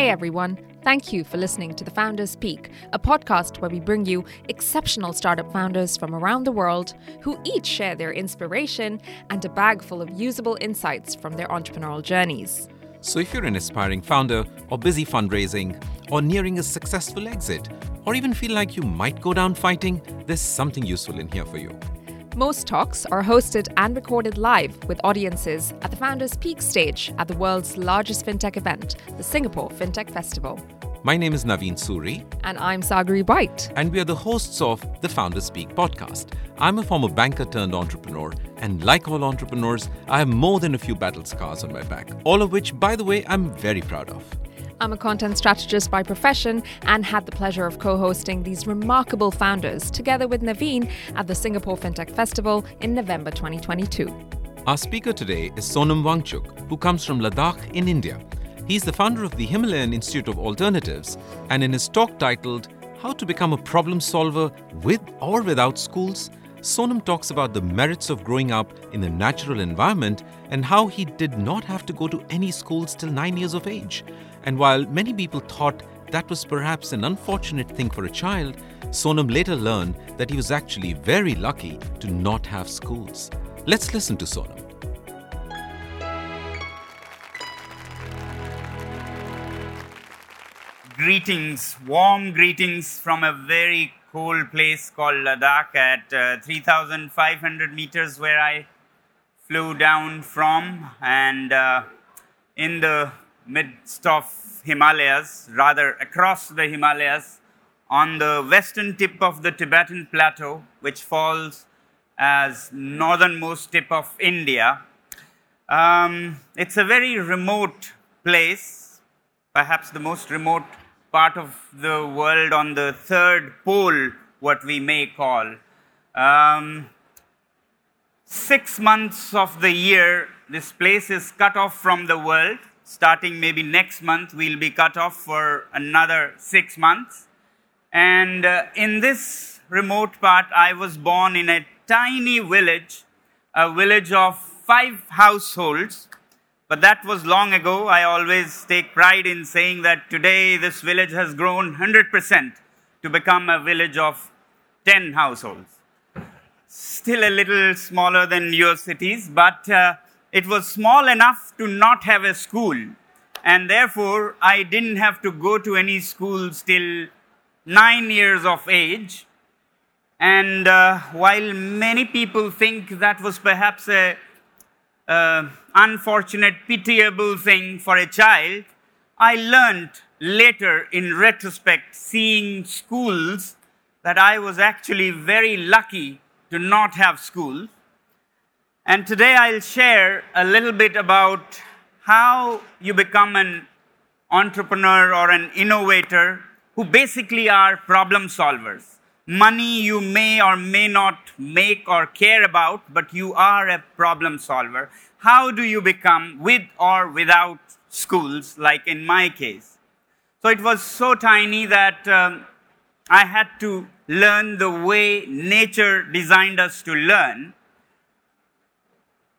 Hey everyone, thank you for listening to The Founders Speak, a podcast where we bring you exceptional startup founders from around the world who each share their inspiration and a bag full of usable insights from their entrepreneurial journeys. So, if you're an aspiring founder, or busy fundraising, or nearing a successful exit, or even feel like you might go down fighting, there's something useful in here for you. Most talks are hosted and recorded live with audiences at the Founders Speak stage at the world's largest fintech event, the Singapore FinTech Festival. My name is Naveen Suri. And I'm Sagari White. And we are the hosts of the Founders Speak podcast. I'm a former banker turned entrepreneur, and like all entrepreneurs, I have more than a few battle scars on my back, all of which, by the way, I'm very proud of. I'm a content strategist by profession and had the pleasure of co hosting these remarkable founders together with Naveen at the Singapore FinTech Festival in November 2022. Our speaker today is Sonam Wangchuk, who comes from Ladakh in India. He's the founder of the Himalayan Institute of Alternatives, and in his talk titled How to Become a Problem Solver with or Without Schools, Sonam talks about the merits of growing up in a natural environment and how he did not have to go to any schools till nine years of age. And while many people thought that was perhaps an unfortunate thing for a child, Sonam later learned that he was actually very lucky to not have schools. Let's listen to Sonam. Greetings, warm greetings from a very cold place called Ladakh at uh, 3,500 meters where I flew down from. And uh, in the midst of Himalayas, rather across the Himalayas, on the western tip of the Tibetan plateau, which falls as northernmost tip of India. Um, it's a very remote place, perhaps the most remote part of the world on the third pole, what we may call. Um, six months of the year, this place is cut off from the world starting maybe next month, we'll be cut off for another six months. And uh, in this remote part, I was born in a tiny village, a village of five households. But that was long ago. I always take pride in saying that today this village has grown 100% to become a village of 10 households. Still a little smaller than your cities, but uh, it was small enough to not have a school. And therefore, I didn't have to go to any schools till nine years of age. And uh, while many people think that was perhaps a uh, unfortunate, pitiable thing for a child, I learned later in retrospect, seeing schools, that I was actually very lucky to not have schools. And today I'll share a little bit about how you become an entrepreneur or an innovator who basically are problem solvers. Money you may or may not make or care about, but you are a problem solver. How do you become with or without schools, like in my case? So it was so tiny that um, I had to learn the way nature designed us to learn.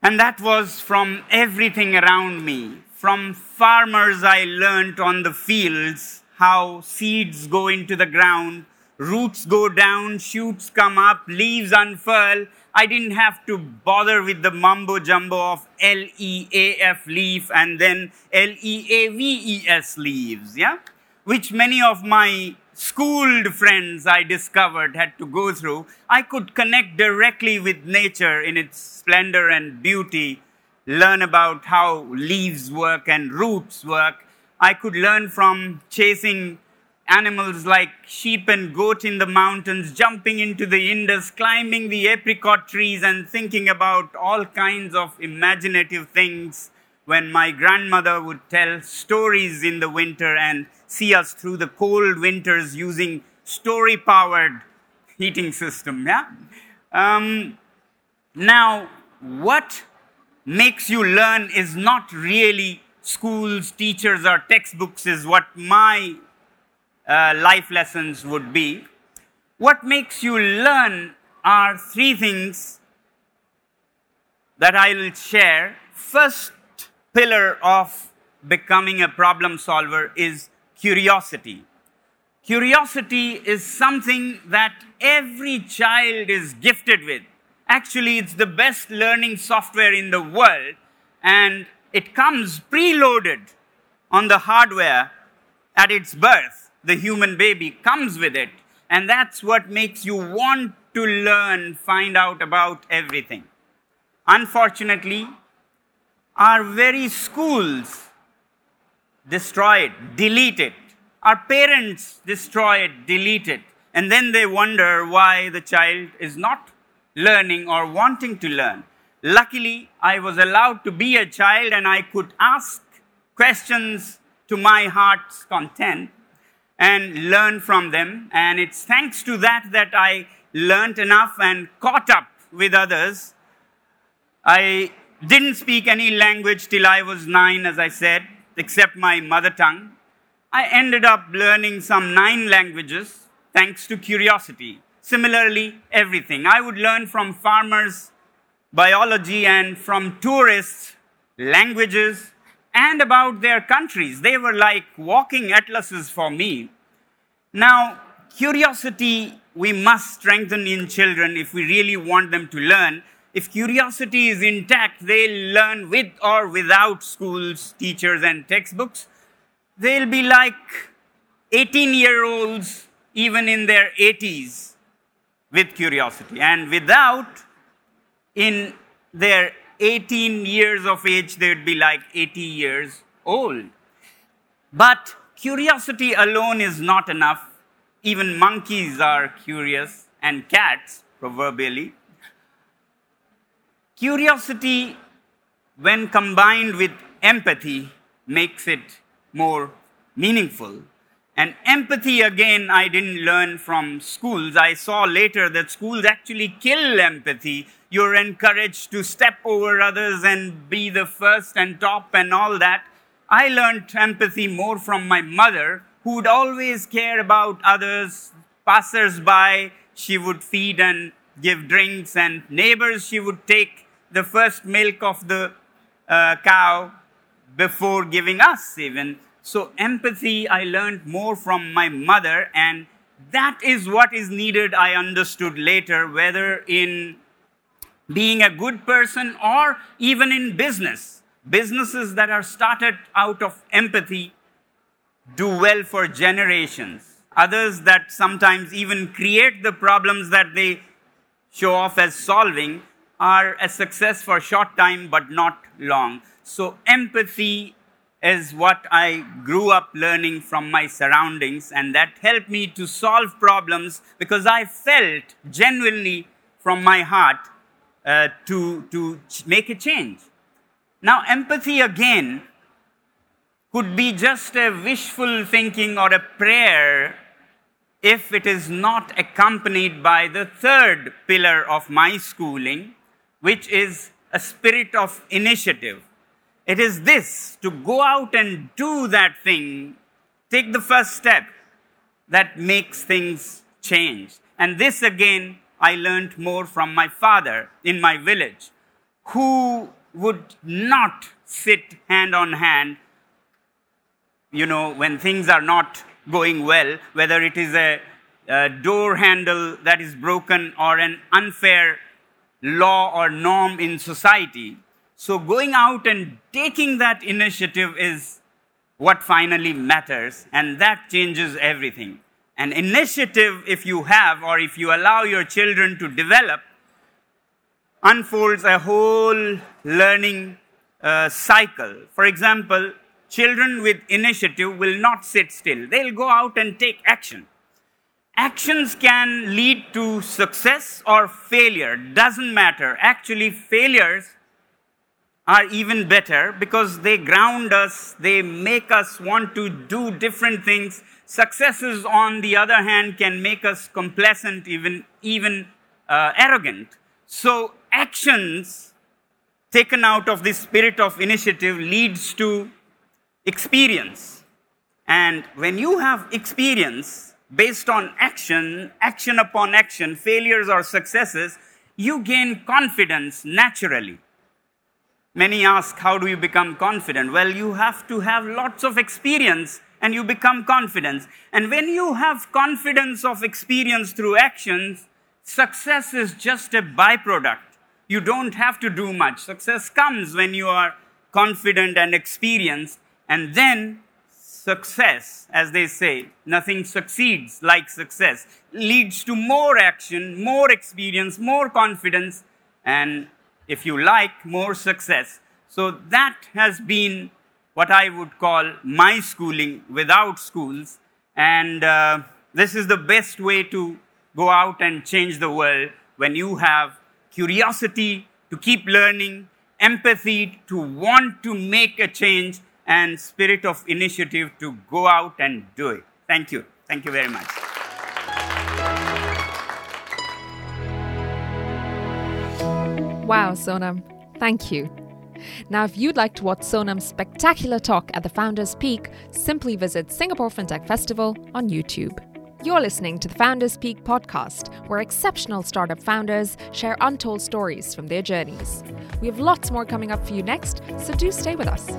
And that was from everything around me. From farmers, I learned on the fields how seeds go into the ground, roots go down, shoots come up, leaves unfurl. I didn't have to bother with the mumbo jumbo of L E A F leaf and then L E A V E S leaves, yeah? Which many of my schooled friends I discovered had to go through, I could connect directly with nature in its splendor and beauty, learn about how leaves work and roots work. I could learn from chasing animals like sheep and goat in the mountains, jumping into the Indus, climbing the apricot trees, and thinking about all kinds of imaginative things when my grandmother would tell stories in the winter and see us through the cold winters using story powered heating system yeah? Um, now what makes you learn is not really schools teachers or textbooks is what my uh, life lessons would be. What makes you learn are three things that i will share. First pillar of becoming a problem solver is curiosity. Curiosity is something that every child is gifted with. Actually, it's the best learning software in the world, and it comes preloaded on the hardware at its birth. The human baby comes with it, and that's what makes you want to learn, find out about everything. Unfortunately, our very schools destroy it, delete it. Our parents destroy it, delete it. And then they wonder why the child is not learning or wanting to learn. Luckily, I was allowed to be a child and I could ask questions to my heart's content and learn from them. And it's thanks to that that I learned enough and caught up with others. I didn't speak any language till I was nine, as I said, except my mother tongue. I ended up learning some nine languages thanks to curiosity. Similarly, everything. I would learn from farmers biology and from tourists languages and about their countries. They were like walking atlases for me. Now, curiosity we must strengthen in children if we really want them to learn if curiosity is intact, they'll learn with or without schools, teachers, and textbooks. They'll be like 18 year olds, even in their 80s, with curiosity. And without, in their 18 years of age, they'd be like 80 years old. But curiosity alone is not enough. Even monkeys are curious, and cats, proverbially. Curiosity, when combined with empathy, makes it more meaningful. And empathy, again, I didn't learn from schools. I saw later that schools actually kill empathy. You're encouraged to step over others and be the first and top and all that. I learned empathy more from my mother, who would always care about others, passers by, she would feed and give drinks, and neighbors she would take the first milk of the uh, cow before giving us, even. So, empathy, I learned more from my mother, and that is what is needed, I understood later, whether in being a good person or even in business. Businesses that are started out of empathy do well for generations. Others that sometimes even create the problems that they show off as solving are a success for a short time but not long. So, empathy is what I grew up learning from my surroundings, and that helped me to solve problems because I felt genuinely from my heart uh, to, to make a change. Now, empathy again could be just a wishful thinking or a prayer if it is not accompanied by the third pillar of my schooling, which is a spirit of initiative. It is this to go out and do that thing, take the first step that makes things change. And this again, I learned more from my father in my village, who would not sit hand on hand, you know, when things are not going well, whether it is a, a door handle that is broken or an unfair law or norm in society. So, going out and taking that initiative is what finally matters, and that changes everything. An initiative, if you have or if you allow your children to develop, unfolds a whole learning uh, cycle. For example, children with initiative will not sit still, they'll go out and take action actions can lead to success or failure. Doesn't matter. Actually failures are even better because they ground us they make us want to do different things. Successes on the other hand can make us complacent even even uh, arrogant. So actions taken out of this spirit of initiative leads to experience. And when you have experience based on action, action upon action, failures or successes, you gain confidence naturally. Many ask, How do you become confident? Well, you have to have lots of experience and you become confident. And when you have confidence of experience through actions, success is just a byproduct. You don't have to do much. Success comes when you are confident and experienced, and then success, as they say, nothing succeeds like success, leads to more action, more experience, more confidence, and if you like, more success. So that has been what I would call my schooling without schools. And uh, this is the best way to go out and change the world when you have curiosity to keep learning, empathy to want to make a change, and spirit of initiative to go out and do it. Thank you. Thank you very much. Wow, Sonam. Thank you. Now, if you'd like to watch Sonam's spectacular talk at the Founders Speak, simply visit Singapore FinTech Festival on YouTube. You're listening to the Founders Speak podcast, where exceptional startup founders share untold stories from their journeys. We have lots more coming up for you next, so do stay with us.